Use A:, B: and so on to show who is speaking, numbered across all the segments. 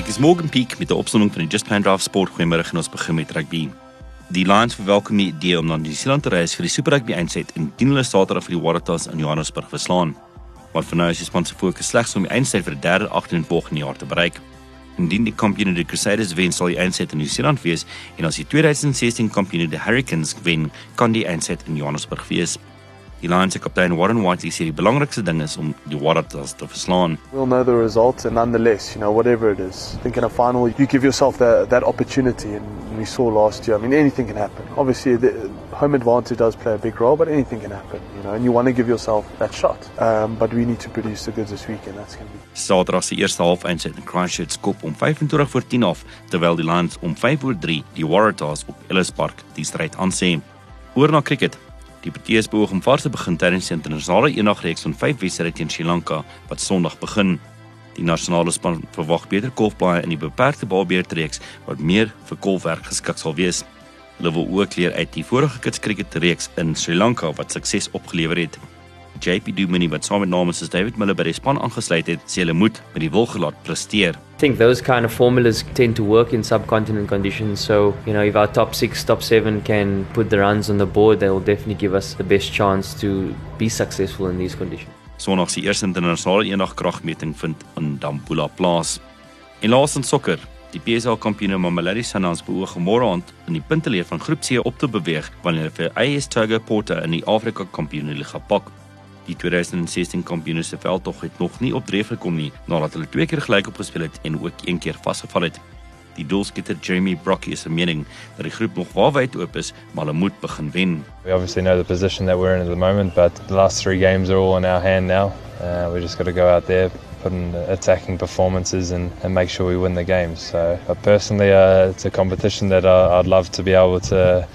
A: Ek is Morgan Peak met 'n opsomming van die Just Plan Draft Sport goeiemôre en ons begin met rugby. Die Lions verwelkom die idee om na New Zealand te reis vir die Super Rugby eindset indien hulle Saterdag vir die Waratahs in Johannesburg verslaan. Maar vir nou is die span se fokus slegs om die eindset vir die derde agtereen volgende jaar te bereik. Indien die kampioene die Crusaders wen, sal die eindset in New Zealand wees en as die 2016 kampioene die Hurricanes wen, kan die eindset in Johannesburg wees. Die Lions se kaptein Warren Whiteley sê die belangrikste ding is om die Waratahs te verslaan.
B: We'll know the result, and nonetheless, you know, whatever it is, I think in a final, you give yourself that, that opportunity. And we saw last year, I mean, anything can happen. Obviously, the home advantage does play a big role, but anything can happen, you know, and you want to give yourself that shot. Um, but we need to produce the goods this weekend. That's going to be.
A: Saterdag se eerste half eindset in Christchurch skop om 25 voor 10 af, terwyl die Lions om 5 voor 3 die Waratahs op Ellis Park die stryd aansien. Oor na cricket. Die Proteas beoog om vars te begin tydens die internasionale eendagreeks van 5 wedstryde teen Sri Lanka wat Sondag begin. Die nasionale span verwag beter golfbaie in die beperkte balbeerdreeks wat meer vir golfwerk geskik sal wees. Hulle wil ook leer uit die vorige kitskriket reeks in Sri Lanka wat sukses opgelewer het. JP Dumini wat saam met namens David Miller by die span aangesluit het, sê hulle moet met die wil gelaat presteer.
C: Think those kind of formulas tend to work in subcontinent conditions. So, you know, if our top six, top seven can put the runs on the board, they will definitely give us the best chance to be successful in these conditions.
A: Sondag se eerste internasionale eendag kragmeting vind in Dampoela plaas. En laasens sokker. Die PSL kampioene Mamelodi Sundowns beoog môre aand in die punteleer van Groep C op te beweeg wanneer hulle vir AS Togo Porto in die Afrika Kampioenligga pak. Die 2016 kampioene se veldtog het nog nie op dreef gekom nie nadat hulle twee keer gelyk opgespeel het en ook een keer vasgeval het. Die doelskitter Jeremy Brocky is 'n mening dat die groep nog waarwyd oop is, maar hulle moet begin wen.
D: We obviously know the position that we're in at the moment, but the last three games are all in our hand now. Uh, we just got to go out there, put in attacking performances, and, and make sure we win the games. So, but personally, uh, it's a competition that uh, I'd love to be able to,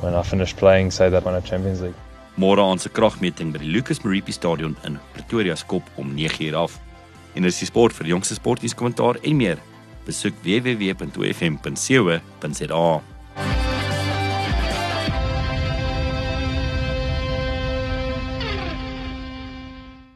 D: when I finish playing, say that I won a Champions League.
A: Môre aan se kragmeting by die Lucas Moripi Stadion in Pretoria skop om 9:00 af. En dis die sport vir die jongste sportnuus kommentaar en meer. Besoek www.fm.co.za.